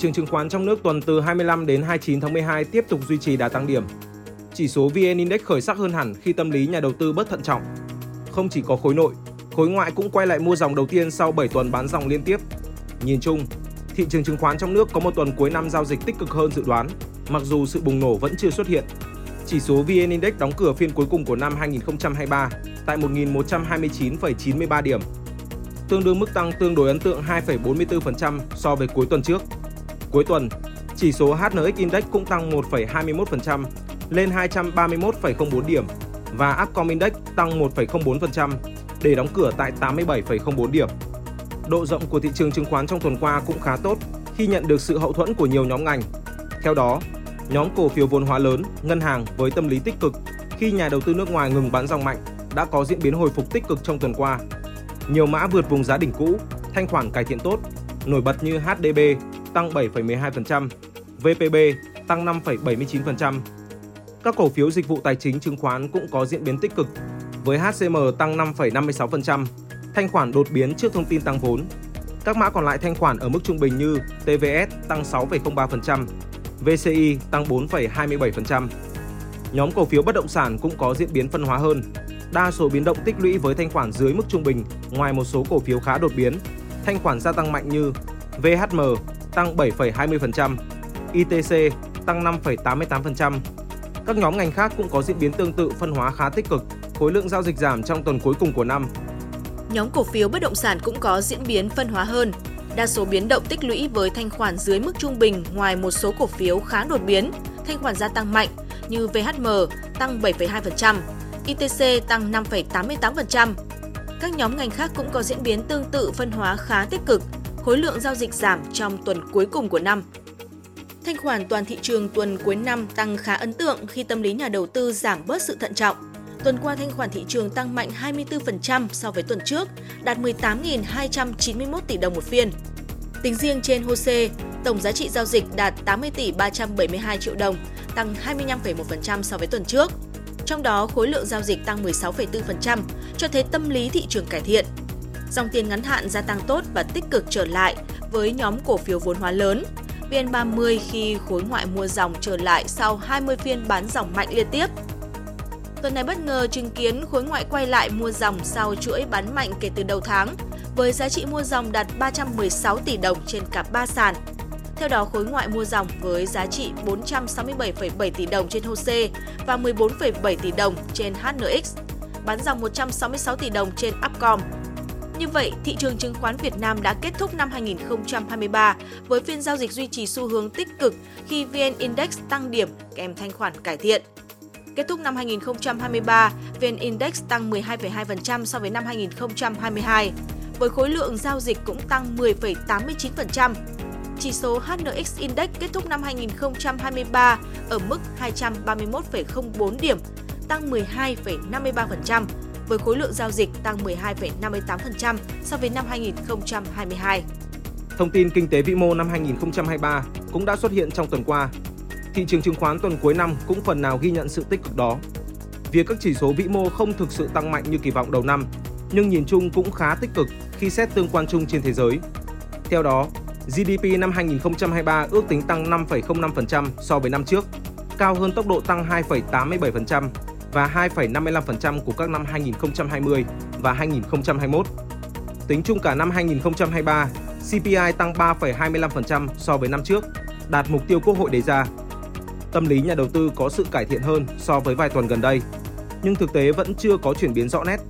Trường chứng khoán trong nước tuần từ 25 đến 29 tháng 12 tiếp tục duy trì đà tăng điểm. Chỉ số VN Index khởi sắc hơn hẳn khi tâm lý nhà đầu tư bất thận trọng. Không chỉ có khối nội, khối ngoại cũng quay lại mua dòng đầu tiên sau 7 tuần bán dòng liên tiếp. Nhìn chung, thị trường chứng khoán trong nước có một tuần cuối năm giao dịch tích cực hơn dự đoán, mặc dù sự bùng nổ vẫn chưa xuất hiện. Chỉ số VN Index đóng cửa phiên cuối cùng của năm 2023 tại 1.129,93 điểm, tương đương mức tăng tương đối ấn tượng 2,44% so với cuối tuần trước. Cuối tuần, chỉ số HNX Index cũng tăng 1,21% lên 231,04 điểm và Upcom Index tăng 1,04% để đóng cửa tại 87,04 điểm. Độ rộng của thị trường chứng khoán trong tuần qua cũng khá tốt khi nhận được sự hậu thuẫn của nhiều nhóm ngành. Theo đó, nhóm cổ phiếu vốn hóa lớn, ngân hàng với tâm lý tích cực khi nhà đầu tư nước ngoài ngừng bán dòng mạnh đã có diễn biến hồi phục tích cực trong tuần qua. Nhiều mã vượt vùng giá đỉnh cũ, thanh khoản cải thiện tốt, nổi bật như HDB tăng 7,12%, VPB tăng 5,79%. Các cổ phiếu dịch vụ tài chính chứng khoán cũng có diễn biến tích cực, với HCM tăng 5,56%, thanh khoản đột biến trước thông tin tăng vốn. Các mã còn lại thanh khoản ở mức trung bình như TVS tăng 6,03%, VCI tăng 4,27%. Nhóm cổ phiếu bất động sản cũng có diễn biến phân hóa hơn. Đa số biến động tích lũy với thanh khoản dưới mức trung bình, ngoài một số cổ phiếu khá đột biến. Thanh khoản gia tăng mạnh như VHM tăng 7,20%, ITC tăng 5,88%. Các nhóm ngành khác cũng có diễn biến tương tự phân hóa khá tích cực, khối lượng giao dịch giảm trong tuần cuối cùng của năm. Nhóm cổ phiếu bất động sản cũng có diễn biến phân hóa hơn. Đa số biến động tích lũy với thanh khoản dưới mức trung bình ngoài một số cổ phiếu khá đột biến, thanh khoản gia tăng mạnh như VHM tăng 7,2%, ITC tăng 5,88%. Các nhóm ngành khác cũng có diễn biến tương tự phân hóa khá tích cực, khối lượng giao dịch giảm trong tuần cuối cùng của năm. Thanh khoản toàn thị trường tuần cuối năm tăng khá ấn tượng khi tâm lý nhà đầu tư giảm bớt sự thận trọng. Tuần qua thanh khoản thị trường tăng mạnh 24% so với tuần trước, đạt 18.291 tỷ đồng một phiên. Tính riêng trên HOSE, tổng giá trị giao dịch đạt 80 tỷ 372 triệu đồng, tăng 25,1% so với tuần trước. Trong đó, khối lượng giao dịch tăng 16,4%, cho thấy tâm lý thị trường cải thiện. Dòng tiền ngắn hạn gia tăng tốt và tích cực trở lại với nhóm cổ phiếu vốn hóa lớn. VN30 khi khối ngoại mua dòng trở lại sau 20 phiên bán dòng mạnh liên tiếp. Tuần này bất ngờ chứng kiến khối ngoại quay lại mua dòng sau chuỗi bán mạnh kể từ đầu tháng, với giá trị mua dòng đạt 316 tỷ đồng trên cả 3 sàn. Theo đó, khối ngoại mua dòng với giá trị 467,7 tỷ đồng trên HOSE và 14,7 tỷ đồng trên HNX, bán dòng 166 tỷ đồng trên Upcom. Như vậy, thị trường chứng khoán Việt Nam đã kết thúc năm 2023 với phiên giao dịch duy trì xu hướng tích cực khi VN Index tăng điểm kèm thanh khoản cải thiện. Kết thúc năm 2023, VN Index tăng 12,2% so với năm 2022, với khối lượng giao dịch cũng tăng 10,89%. Chỉ số HNX Index kết thúc năm 2023 ở mức 231,04 điểm, tăng 12,53%, với khối lượng giao dịch tăng 12,58% so với năm 2022. Thông tin kinh tế vĩ mô năm 2023 cũng đã xuất hiện trong tuần qua. Thị trường chứng khoán tuần cuối năm cũng phần nào ghi nhận sự tích cực đó. Việc các chỉ số vĩ mô không thực sự tăng mạnh như kỳ vọng đầu năm, nhưng nhìn chung cũng khá tích cực khi xét tương quan chung trên thế giới. Theo đó, GDP năm 2023 ước tính tăng 5,05% so với năm trước, cao hơn tốc độ tăng 2,87% và 2,55% của các năm 2020 và 2021. Tính chung cả năm 2023, CPI tăng 3,25% so với năm trước, đạt mục tiêu Quốc hội đề ra. Tâm lý nhà đầu tư có sự cải thiện hơn so với vài tuần gần đây, nhưng thực tế vẫn chưa có chuyển biến rõ nét.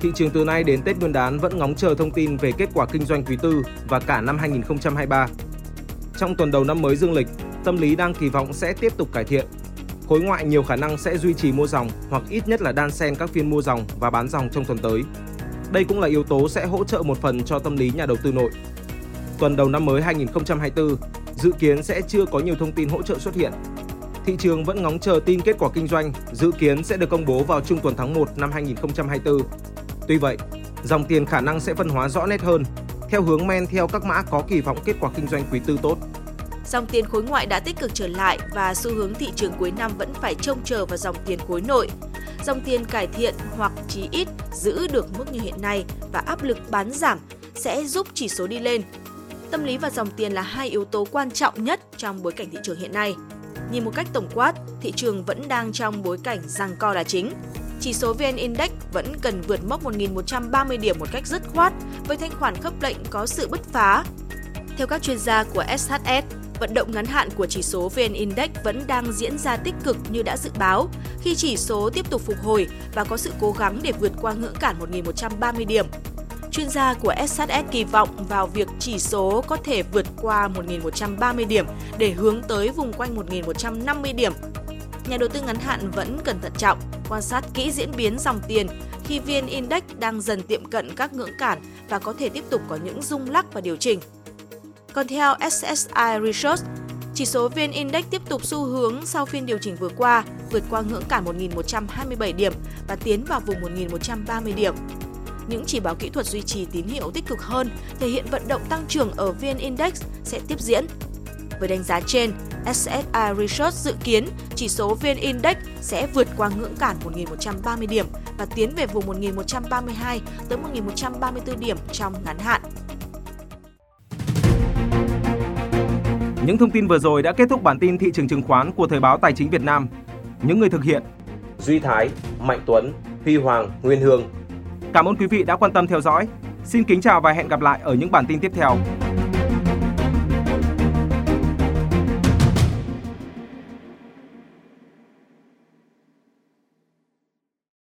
Thị trường từ nay đến Tết Nguyên đán vẫn ngóng chờ thông tin về kết quả kinh doanh quý tư và cả năm 2023. Trong tuần đầu năm mới dương lịch, tâm lý đang kỳ vọng sẽ tiếp tục cải thiện. Khối ngoại nhiều khả năng sẽ duy trì mua dòng hoặc ít nhất là đan xen các phiên mua dòng và bán dòng trong tuần tới. Đây cũng là yếu tố sẽ hỗ trợ một phần cho tâm lý nhà đầu tư nội. tuần đầu năm mới 2024 dự kiến sẽ chưa có nhiều thông tin hỗ trợ xuất hiện. Thị trường vẫn ngóng chờ tin kết quả kinh doanh, dự kiến sẽ được công bố vào trung tuần tháng 1 năm 2024. Tuy vậy, dòng tiền khả năng sẽ phân hóa rõ nét hơn, theo hướng men theo các mã có kỳ vọng kết quả kinh doanh quý tư tốt. Dòng tiền khối ngoại đã tích cực trở lại và xu hướng thị trường cuối năm vẫn phải trông chờ vào dòng tiền khối nội. Dòng tiền cải thiện hoặc chí ít giữ được mức như hiện nay và áp lực bán giảm sẽ giúp chỉ số đi lên. Tâm lý và dòng tiền là hai yếu tố quan trọng nhất trong bối cảnh thị trường hiện nay. Nhìn một cách tổng quát, thị trường vẫn đang trong bối cảnh răng co là chính. Chỉ số VN Index vẫn cần vượt mốc 1.130 điểm một cách dứt khoát với thanh khoản khớp lệnh có sự bứt phá. Theo các chuyên gia của SHS, vận động ngắn hạn của chỉ số VN Index vẫn đang diễn ra tích cực như đã dự báo khi chỉ số tiếp tục phục hồi và có sự cố gắng để vượt qua ngưỡng cản 1.130 điểm. Chuyên gia của SHS kỳ vọng vào việc chỉ số có thể vượt qua 1.130 điểm để hướng tới vùng quanh 1.150 điểm. Nhà đầu tư ngắn hạn vẫn cần thận trọng, quan sát kỹ diễn biến dòng tiền khi VN Index đang dần tiệm cận các ngưỡng cản và có thể tiếp tục có những rung lắc và điều chỉnh. Còn theo SSI Research, chỉ số VN Index tiếp tục xu hướng sau phiên điều chỉnh vừa qua, vượt qua ngưỡng cản 1.127 điểm và tiến vào vùng 1.130 điểm. Những chỉ báo kỹ thuật duy trì tín hiệu tích cực hơn, thể hiện vận động tăng trưởng ở VN Index sẽ tiếp diễn. Với đánh giá trên, SSI Research dự kiến chỉ số VN Index sẽ vượt qua ngưỡng cản 1.130 điểm và tiến về vùng 1.132 tới 1.134 điểm trong ngắn hạn. Những thông tin vừa rồi đã kết thúc bản tin thị trường chứng khoán của Thời báo Tài chính Việt Nam. Những người thực hiện Duy Thái, Mạnh Tuấn, Huy Hoàng, Nguyên Hương. Cảm ơn quý vị đã quan tâm theo dõi. Xin kính chào và hẹn gặp lại ở những bản tin tiếp theo.